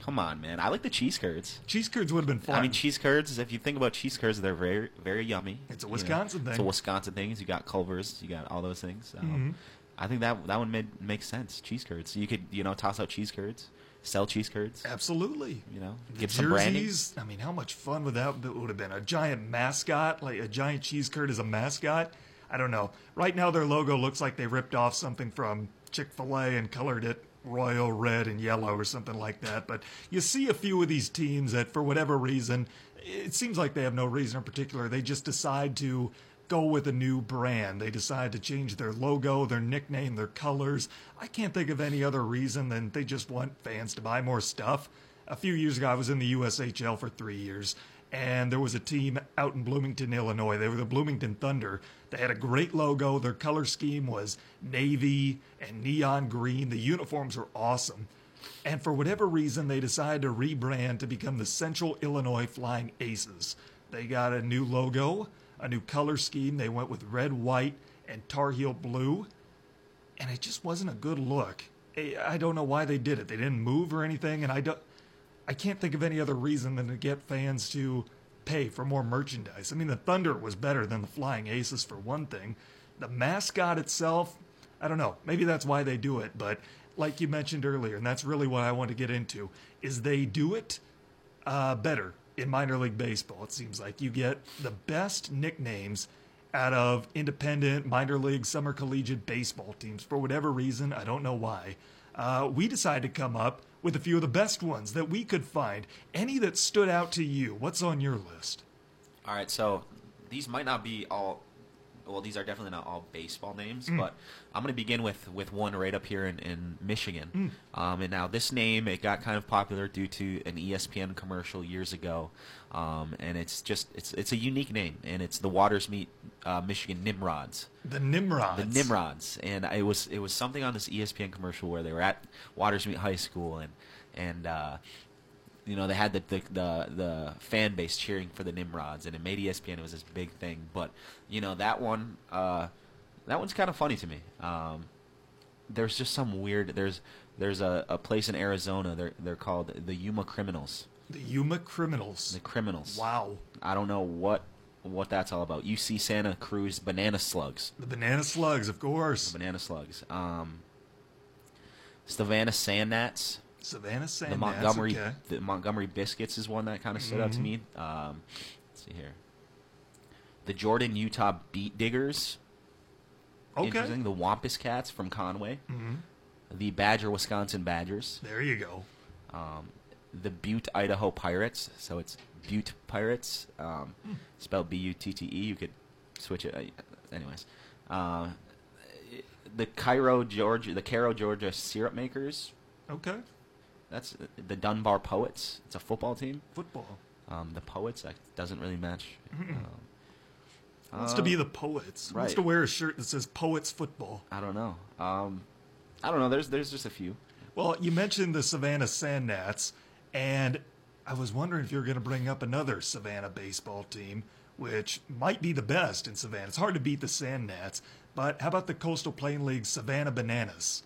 Come on, man. I like the cheese curds. Cheese curds would have been fun. I mean, cheese curds. If you think about cheese curds, they're very, very yummy. It's a You know, Wisconsin It's a. Mm-hmm. Wisconsin thing. You got Culver's. You got all those things. Um, I think that that one made makes sense. Cheese curds. You could you know toss out cheese curds, sell cheese curds. Absolutely. You know, give some branding. jerseys. I mean, how much fun would that that would have been? A giant mascot, like a giant cheese curd as a mascot. I don't know. Right now, their logo looks like they ripped off something from Chick Fil A and colored it royal red and yellow or something like that. But you see a few of these teams that, for whatever reason, it seems like they have no reason in particular. They just decide to go with a new brand. They decide to change their logo, their nickname, their colors. I can't think of any other reason than they just want fans to buy more stuff. A few years ago, I was in the USHL for three years, and there was a team out in Bloomington, Illinois. They were the Bloomington Thunder. They had a great logo. Their color scheme was navy and neon green. The uniforms were awesome. And for whatever reason, they decided to rebrand to become the Central Illinois Flying Aces. They got a new logo, a new color scheme. They went with red, white, and tar heel blue. And it just wasn't a good look. I don't know why they did it. They didn't move or anything, and I don't. I can't think of any other reason than to get fans to pay for more merchandise. I mean, the Thunder was better than the Flying Aces for one thing. The mascot itself, I don't know. Maybe that's why they do it, but like you mentioned earlier, and that's really what I want to get into, is they do it uh, better in minor league baseball. It seems like you get the best nicknames out of independent minor league summer collegiate baseball teams for whatever reason. I don't know why. Uh, we decided to come up with a few of the best ones that we could find. Any that stood out to you? What's on your list? All right, so these might not be all. Well, these are definitely not all baseball names, Mm. but I'm going to begin with, with one right up here in, in Michigan. Mm. Um, and now this name it got kind of popular due to an ESPN commercial years ago, um, and it's just it's it's a unique name, and it's the Watersmeet uh, Michigan Nimrods. The Nimrods. The Nimrods, and it was it was something on this ESPN commercial where they were at Watersmeet High School, and and uh, you know they had the, the the the fan base cheering for the Nimrods, and it made ESPN. It was this big thing, but you know that one uh, that one's kind of funny to me. Um, there's just some weird. There's there's a, a place in Arizona. They're they're called the Yuma Criminals. The Yuma Criminals. The Criminals. Wow. I don't know what what that's all about. UC Santa Cruz Banana Slugs. The Banana Slugs, of course. The banana Slugs. Um, Savannah Sand Gnats. Savannah the Montgomery okay. the Montgomery Biscuits is one that kind of stood out to Mhm. me. Um, let's see here. The Jordan Utah Beet Diggers. Okay. Interesting. The Wampus Cats from Conway. Mm-hmm. The Badger Wisconsin Badgers. There you go. Um, the Butte Idaho Pirates. So it's Butte Pirates. Um, Hmm. Spelled B U T T E. You could switch it. uh, Anyways. Uh, the Cairo, Georgia, the Cairo, Georgia syrup makers. Okay. That's the Dunbar Poets. It's a football team. Football. Um, the Poets that doesn't really match. Um, Wants uh, to be the Poets. Wants right. to wear a shirt that says Poets Football. I don't know. Um, I don't know. There's there's just a few. Well, you mentioned the Savannah Sand Gnats, and I was wondering if you were going to bring up another Savannah baseball team, which might be the best in Savannah. It's hard to beat the Sand Gnats, but how about the Coastal Plain League Savannah Bananas?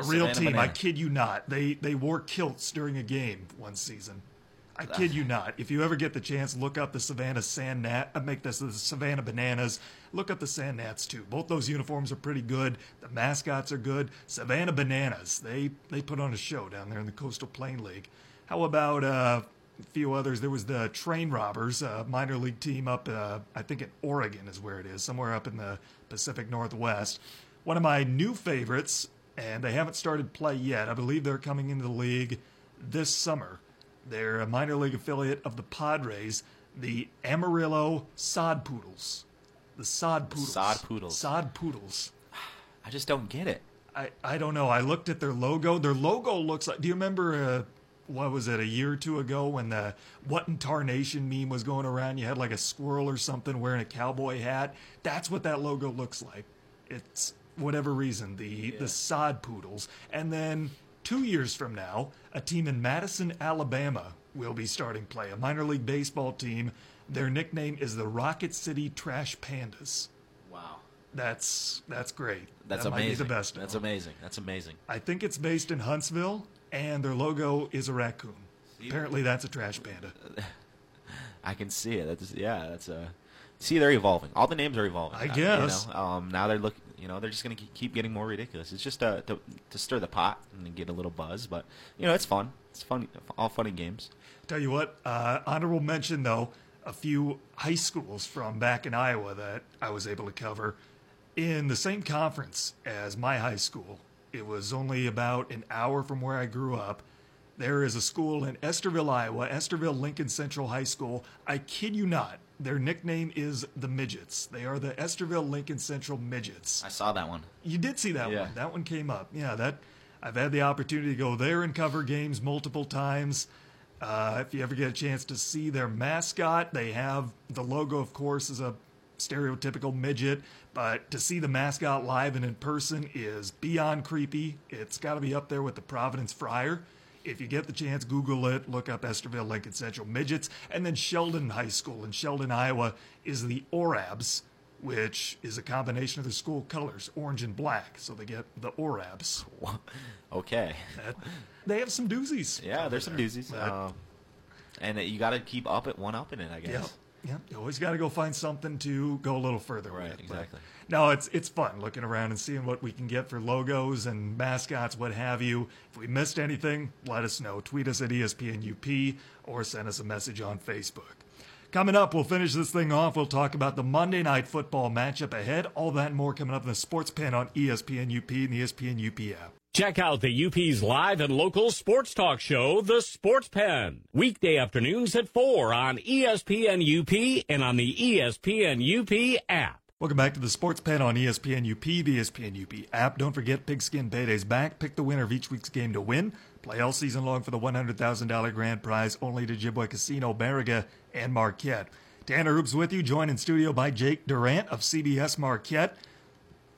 A real Savannah team. I kid you not. They they wore kilts during a game one season. I kid you not. If you ever get the chance, look up the Savannah Sand Gnat. uh, Make this the Savannah Bananas. Look up the Sand Gnats too. Both those uniforms are pretty good. The mascots are good. Savannah Bananas. They they put on a show down there in the Coastal Plain League. How about uh, a few others? There was the Train Robbers, a minor league team up. Uh, I think in Oregon is where it is, somewhere up in the Pacific Northwest. One of my new favorites, and they haven't started play yet. I believe they're coming into the league this summer. They're a minor league affiliate of the Padres, the Amarillo Sod Poodles. The Sod Poodles. Sod Poodles. Sod Poodles. I just don't get it. I, I don't know. I looked at their logo. Their logo looks like. Do you remember, uh, what was it, a year or two ago when the What in Tarnation meme was going around? You had like a squirrel or something wearing a cowboy hat. That's what that logo looks like. It's whatever reason, the, the Sod Poodles. And then two years from now, a team in Madison, Alabama will be starting play. A minor league baseball team. Their nickname is the Rocket City Trash Pandas. Wow. That's that's great. That's that Might be amazing. the best. That's amazing. That's amazing. I think it's based in Huntsville, and their logo is a raccoon. Apparently, that's a trash panda. I can see it. That's yeah. That's a. See, they're evolving. All the names are evolving. I Uh, guess. You know, um, now they're look. You know, they're just gonna keep- keep getting more ridiculous. It's just uh, to to stir the pot and get a little buzz. But you know, it's fun. It's fun. All funny games. Tell you what, uh, honorable mention though, a few high schools from back in Iowa that I was able to cover in the same conference as my high school. It was only about an hour from where I grew up. There is a school in Estherville, Iowa, Estherville Lincoln Central High School. I kid you not, their nickname is the Midgets. They are the Estherville Lincoln Central Midgets. I saw that one. You did see that Yeah. one. That one came up. Yeah, that I've had the opportunity to go there and cover games multiple times. Uh, if you ever get a chance to see their mascot, they have the logo, of course, is a stereotypical midget, but to see the mascot live and in person is beyond creepy. It's got to be up there with the Providence Friar. If you get the chance, Google it, look up Estherville Lincoln Central Midgets, and then Sheldon High School in Sheldon, Iowa is the Orabs, which is a combination of the school colors, orange and black. So they get the Orabs. Okay. They have some doozies. Yeah, there's some doozies. Um, and you got to keep up at one up in it, I guess. Yep. Yep. You always got to go find something to go a little further Right, with. But, exactly. no, it's it's fun looking around and seeing what we can get for logos and mascots, what have you. If we missed anything, let us know. Tweet us at ESPNUP or send us a message on Facebook. Coming up, we'll finish this thing off. We'll talk about the Monday night football matchup ahead. All that and more coming up in the Sports Pen on ESPN UP and the ESPN UP app. Check out the UP's live and local sports talk show, The Sports Pen. Weekday afternoons at 4 on ESPN UP and on the ESPN UP app. Welcome back to the Sports Pen on ESPN UP, the ESPN UP app. Don't forget Pigskin Payday's back. Pick the winner of each week's game to win. Play all season long for the $100,000 grand prize only to Ojibwa Casino, Baraga, and Marquette. Tanner Hoops with you, joined in studio by Jake Duran of CBS Marquette.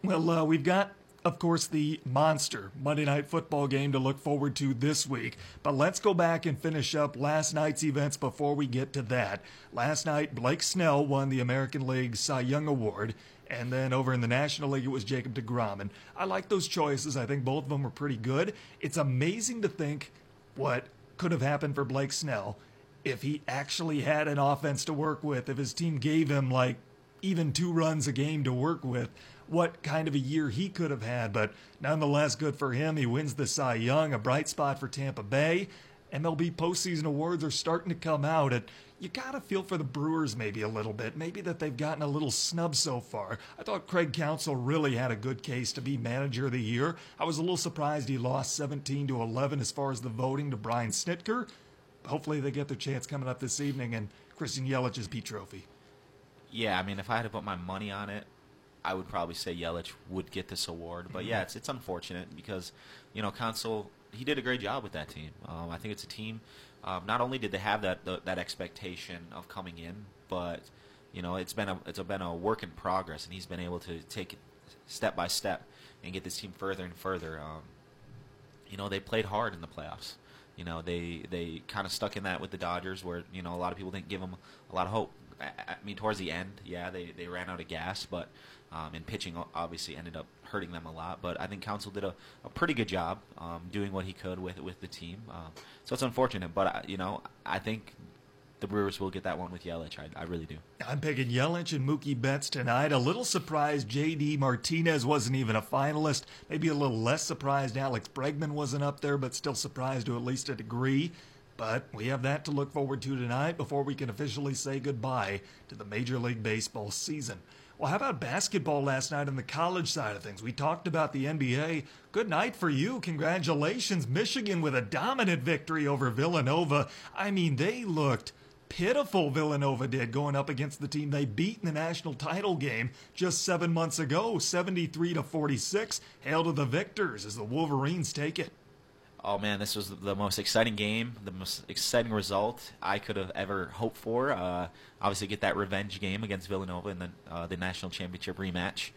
Well, uh, we've got, of course, the monster Monday Night Football game to look forward to this week. But let's go back and finish up last night's events before we get to that. Last night, Blake Snell won the American League Cy Young Award. And then over in the National League, it was Jacob DeGrom. And I like those choices. I think both of them were pretty good. It's amazing to think what could have happened for Blake Snell if he actually had an offense to work with, if his team gave him like even two runs a game to work with, what kind of a year he could have had. But nonetheless, good for him. He wins the Cy Young, a bright spot for Tampa Bay. MLB postseason awards are starting to come out, and you gotta feel for the Brewers maybe a little bit. Maybe that they've gotten a little snub so far. I thought Craig Counsell really had a good case to be manager of the year. I was a little surprised he lost 17 to 11 as far as the voting to Brian Snitker. Hopefully, they get their chance coming up this evening, and Christian Yelich's Pete Trophy. Yeah, I mean, if I had to put my money on it, I would probably say Yelich would get this award. But yeah, it's it's unfortunate because you know Counsell he did a great job with that team. Um, I think it's a team. Um, not only did they have that the, that expectation of coming in, but you know it's been a it's been a work in progress, and he's been able to take it step by step and get this team further and further. Um, you know they played hard in the playoffs. You know they they kind of stuck in that with the Dodgers, where you know a lot of people didn't give them a lot of hope. I, I mean, towards the end, yeah, they, they ran out of gas, but um, and pitching obviously ended up hurting them a lot. But I think Counsell did a, a pretty good job um, doing what he could with with the team. Um, so it's unfortunate, but I, you know I think the Brewers will get that one with Yelich. I, I really do. I'm picking Yelich and Mookie Betts tonight. A little surprised JD Martinez wasn't even a finalist. Maybe a little less surprised Alex Bregman wasn't up there, but still surprised to at least a degree. But we have that to look forward to tonight before we can officially say goodbye to the Major League Baseball season. Well, how about basketball last night on the college side of things? We talked about the NBA. Good night for you. Congratulations. Michigan with a dominant victory over Villanova. I mean, they looked pitiful Villanova did going up against the team they beat in the national title game just seven months ago, 73 to 46. Hail to the victors as the Wolverines take it. Oh man, this was the most exciting game, the most exciting result I could have ever hoped for. Uh, obviously, get that revenge game against Villanova in the uh, the national championship rematch.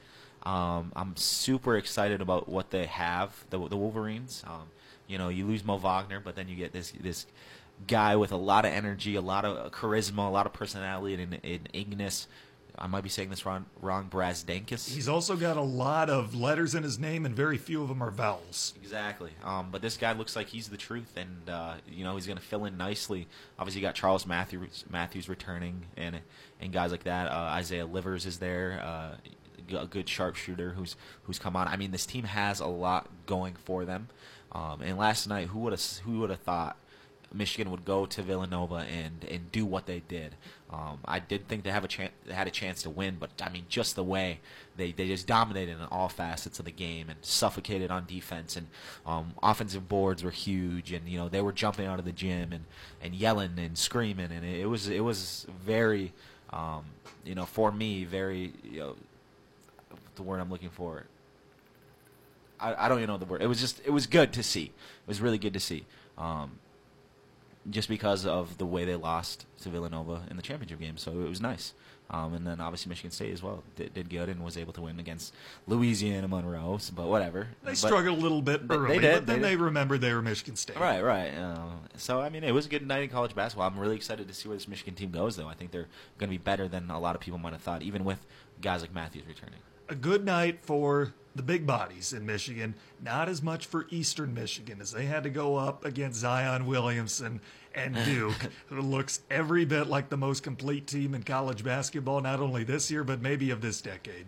Um, I'm super excited about what they have, the, the Wolverines. Um, you know, you lose Mo Wagner, but then you get this this guy with a lot of energy, a lot of charisma, a lot of personality, and, and Ignas. I might be saying this wrong. Wrong, Brazdeikis. He's also got a lot of letters in his name, and very few of them are vowels. Exactly. Um, but this guy looks like he's the truth, and uh, you know he's going to fill in nicely. Obviously, you got Charles Matthews, Matthews returning, and and guys like that. Uh, Isaiah Livers is there, uh, a good sharpshooter who's who's come on. I mean, this team has a lot going for them. Um, and last night, who would have who would have thought Michigan would go to Villanova and and do what they did. Um, I did think they have a chance, they had a chance to win, but I mean, just the way they, they just dominated in all facets of the game and suffocated on defense and um, offensive boards were huge, and you know they were jumping out of the gym and, and yelling and screaming, and it, was it was very, um, you know, for me, very you know, the word I'm looking for. I, I don't even know the word. It was just it was good to see. It was really good to see. Um, just because of the way they lost to Villanova in the championship game. So it was nice. Um, and then obviously Michigan State as well did, did, good and was able to win against Louisiana Monroe. But whatever. They but, struggled a little bit early, they did, but then they, they, remembered they were Michigan State. Right, right. Uh, so I mean, it was a good night in college basketball. I'm really excited to see where this Michigan team goes, though. I think they're going to be better than a lot of people might have thought, even with guys like Matthews returning. A good night for the big bodies in Michigan, not as much for Eastern Michigan as they had to go up against Zion Williamson and Duke, who looks every bit like the most complete team in college basketball, not only this year, but maybe of this decade.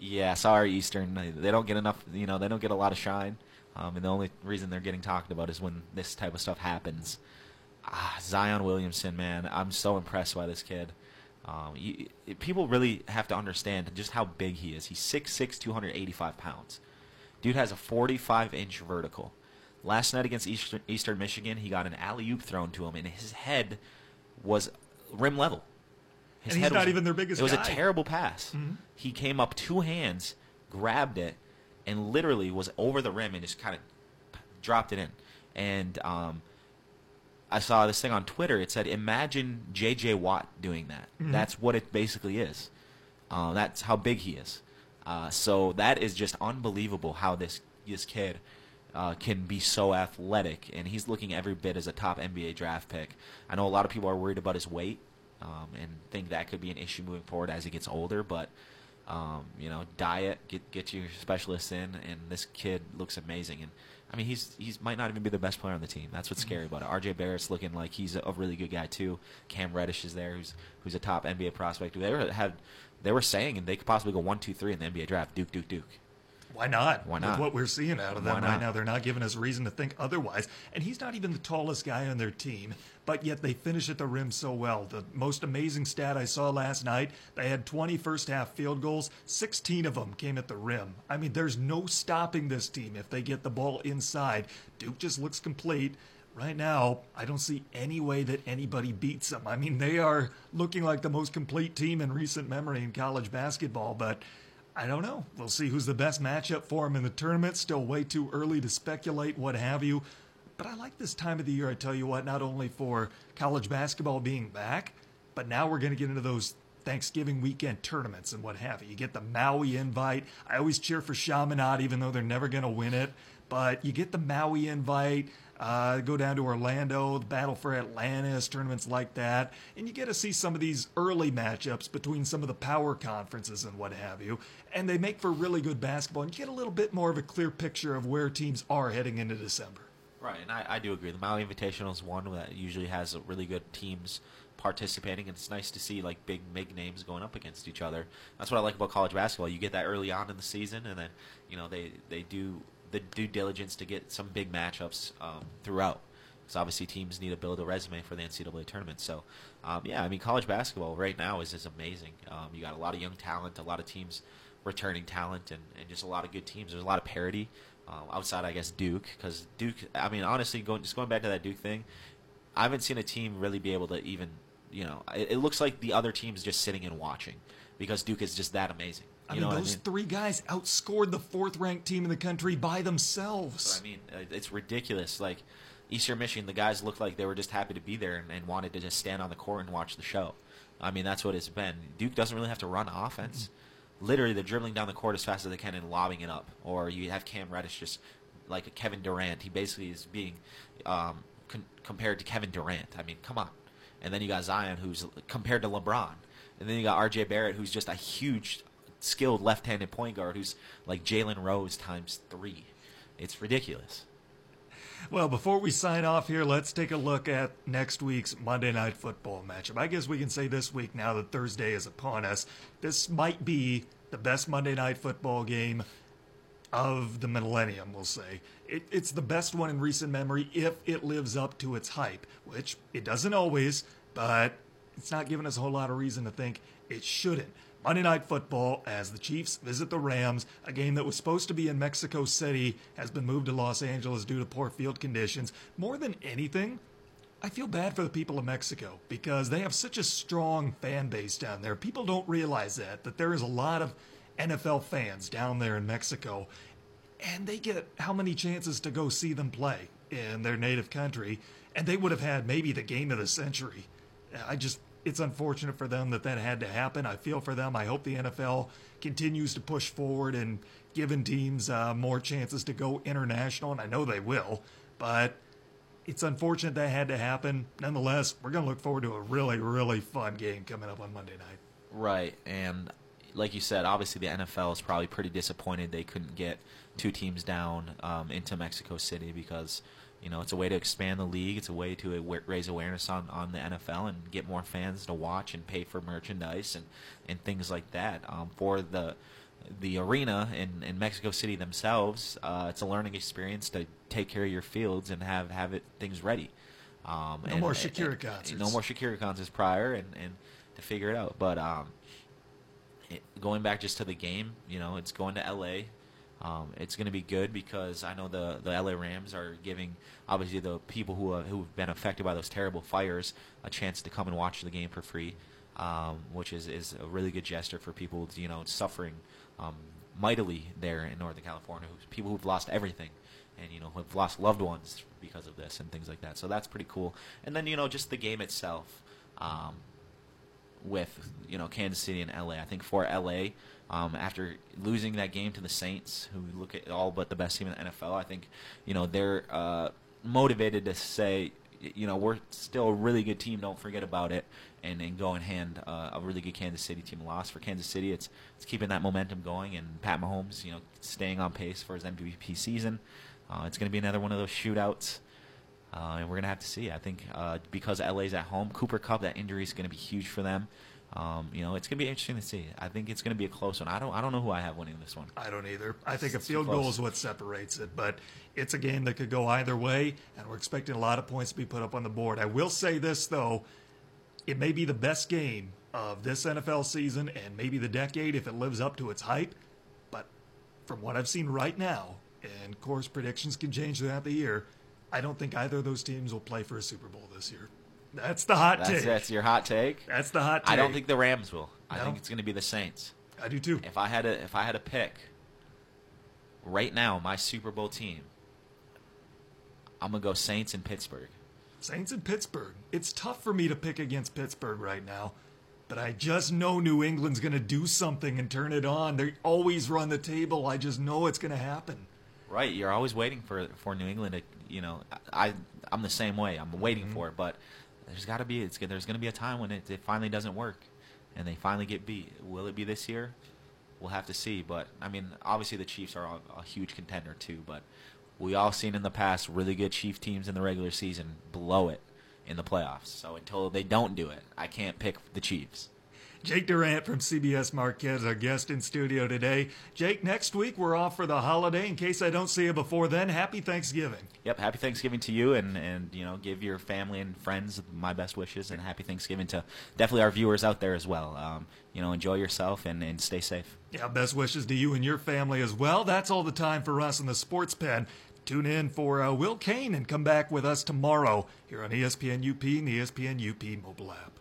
Yeah, sorry, Eastern. They don't get enough, you know, they don't get a lot of shine. Um, and the only reason they're getting talked about is when this type of stuff happens. Ah, Zion Williamson, man, I'm so impressed by this kid. Um, you, people really have to understand just how big he is. He's 6'6", 285 pounds. Dude has a 45-inch vertical. Last night against Eastern, Eastern Michigan, he got an alley-oop thrown to him, and his head was rim level. His and he's not was, even their biggest It was guy. a terrible pass. Mm-hmm. He came up two hands, grabbed it, and literally was over the rim and just kind of dropped it in. And um, I saw this thing on Twitter. It said, "Imagine J.J. Watt doing that." Mm-hmm. That's what it basically is. Uh, that's how big he is. Uh, so that is just unbelievable how this this kid uh, can be so athletic, and he's looking every bit as a top NBA draft pick. I know a lot of people are worried about his weight um, and think that could be an issue moving forward as he gets older, but. Um, you know, diet, get get your specialists in, and this kid looks amazing. And I mean, he's he's might not even be the best player on the team. That's what's scary about it. R.J. Barrett's looking like he's a, really good guy too. Cam Reddish is there, who's who's a top NBA prospect. They were had they were saying and they could possibly go one, two, three in the NBA draft. Duke, Duke, Duke. Why not? Why not? With what we're seeing out of them right now, they're not giving us reason to think otherwise. And he's not even the tallest guy on their team, but yet they finish at the rim so well. The most amazing stat I saw last night, they had 20 first half field goals, 16 of them came at the rim. I mean, there's no stopping this team if they get the ball inside. Duke just looks complete. Right now, I don't see any way that anybody beats them. I mean, they are looking like the most complete team in recent memory in college basketball, but I don't know. We'll see who's the best matchup for him in the tournament. Still way too early to speculate, what have you. But I like this time of the year, I tell you what, not only for college basketball being back, but now we're going to get into those Thanksgiving weekend tournaments and what have you. You get the Maui invite. I always cheer for Chaminade, even though they're never going to win it. But you get the Maui invite. Uh, go down to Orlando, the Battle for Atlantis, tournaments like that, and you get to see some of these early matchups between some of the power conferences and what have you. And they make for really good basketball, and you get a little bit more of a clear picture of where teams are heading into December. Right, and I, I do agree. The Maui Invitational is one that usually has really good teams participating, and it's nice to see like big big names going up against each other. That's what I like about college basketball. You get that early on in the season, and then you know they they do the due diligence to get some big matchups um, throughout. Because obviously teams need to build a resume for the NCAA tournament. So, um, yeah, I mean college basketball right now is is amazing. Um, you got a lot of young talent, a lot of teams returning talent, and, and just a lot of good teams. There's a lot of parity um, outside, I guess, Duke. Because Duke, I mean, honestly, going just going back to that Duke thing, I haven't seen a team really be able to even, you know, it, it looks like the other team's just sitting and watching because Duke is just that amazing. I mean, know those I mean? three guys outscored the fourth ranked team in the country by themselves. I mean, uh, it's ridiculous. Like Eastern Michigan, the guys looked like they were just happy to be there and, and wanted to just stand on the court and watch the show. I mean, that's what it's been. Duke doesn't really have to run offense. Literally, they're dribbling down the court as fast as they can and lobbing it up. Or you have Cam Reddish just like a Kevin Durant. He basically is being um, con- compared to Kevin Durant. I mean, come on. And then you got Zion, who's compared to LeBron. And then you got R.J. Barrett, who's just a huge, skilled left-handed point guard, who's like Jalen Rose times three. It's ridiculous. Well, before we sign off here, let's take a look at next week's Monday Night Football matchup. I guess we can say this week, now that Thursday is upon us, this might be the best Monday Night Football game of the millennium, we'll say. It, it's the best one in recent memory if it lives up to its hype, which it doesn't always, but it's not giving us a whole lot of reason to think it shouldn't. Monday Night Football, as the Chiefs visit the Rams, a game that was supposed to be in Mexico City has been moved to Los Angeles due to poor field conditions. More than anything, I feel bad for the people of Mexico because they have such a strong fan base down there. People don't realize that, that there is a lot of NFL fans down there in Mexico, and they get how many chances to go see them play in their native country. and they would have had maybe the game of the century. I just, it's unfortunate for them that that had to happen. I feel for them. I hope the NFL continues to push forward and giving teams uh, more chances to go international, and I know they will, but it's unfortunate that had to happen. Nonetheless, we're going to look forward to a really, really fun game coming up on Monday night. Right, and like you said, obviously the NFL is probably pretty disappointed they couldn't get two teams down um, into Mexico City because you know it's a way to expand the league. It's a way to raise awareness on, on the NFL and get more fans to watch and pay for merchandise and, and things like that. Um, for the the arena in, in Mexico City themselves, uh, it's a learning experience to take care of your fields and have have it things ready. Um, no and, more Shakira and, concerts. No more Shakira concerts prior, and, and to figure it out. But um, it, going back just to the game, you know, it's going to L.A. Um, it's going to be good because I know the the LA Rams are giving obviously the people who have, who've been affected by those terrible fires a chance to come and watch the game for free, um, which is, is a really good gesture for people you know suffering um, mightily there in Northern California. People who've lost everything, and you know have lost loved ones because of this and things like that. So that's pretty cool. And then you know just the game itself. Um, with you know Kansas City and LA, I think for LA, um, after losing that game to the Saints, who look at all but the best team in the NFL, I think you know they're uh, motivated to say, you know, we're still a really good team. Don't forget about it, and, and go and hand uh, a really good Kansas City team loss. For Kansas City, it's it's keeping that momentum going, and Pat Mahomes, you know, staying on pace for his MVP season. Uh, it's going to be another one of those shootouts. Uh, and we're gonna have to see. I think uh, because LA's at home, Cooper Kupp, that injury is gonna be huge for them. Um, you know, it's gonna be interesting to see. I think it's gonna be a close one. I don't, I don't know who I have winning this one. I don't either. I think a field goal is what separates it, but it's a game that could go either way, and we're expecting a lot of points to be put up on the board. I will say this though, it may be the best game of this NFL season and maybe the decade if it lives up to its hype. But from what I've seen right now, and of course predictions can change throughout the year, I don't think either of those teams will play for a Super Bowl this year. That's the hot that's, take. That's your hot take. That's the hot take. I don't think the Rams will. I think it's going to be the Saints. I do too. If I had a if I had a pick right now, my Super Bowl team, I'm gonna go Saints in Pittsburgh. Saints in Pittsburgh. It's tough for me to pick against Pittsburgh right now, but I just know New England's gonna do something and turn it on. They always run the table. I just know it's gonna happen. Right, you're always waiting for for New England to, you know, I I'm the same way. I'm waiting mm-hmm. for it, but there's got to be it's there's going to be a time when it, it finally doesn't work, and they finally get beat. Will it be this year? We'll have to see. But I mean, obviously the Chiefs are a, a huge contender too. But we all seen in the past really good Chief teams in the regular season blow it in the playoffs. So until they don't do it, I can't pick the Chiefs. Jake Duran from CBS Marquette, our guest in studio today. Jake, next week we're off for the holiday. In case I don't see you before then, happy Thanksgiving. Yep, happy Thanksgiving to you, and and you know, give your family and friends my best wishes, and happy Thanksgiving to definitely our viewers out there as well. Um, you know, enjoy yourself and, and stay safe. Yeah, best wishes to you and your family as well. That's all the time for us in the Sports Pen. Tune in for uh, Will Cain and come back with us tomorrow here on ESPN UP and the ESPN UP mobile app.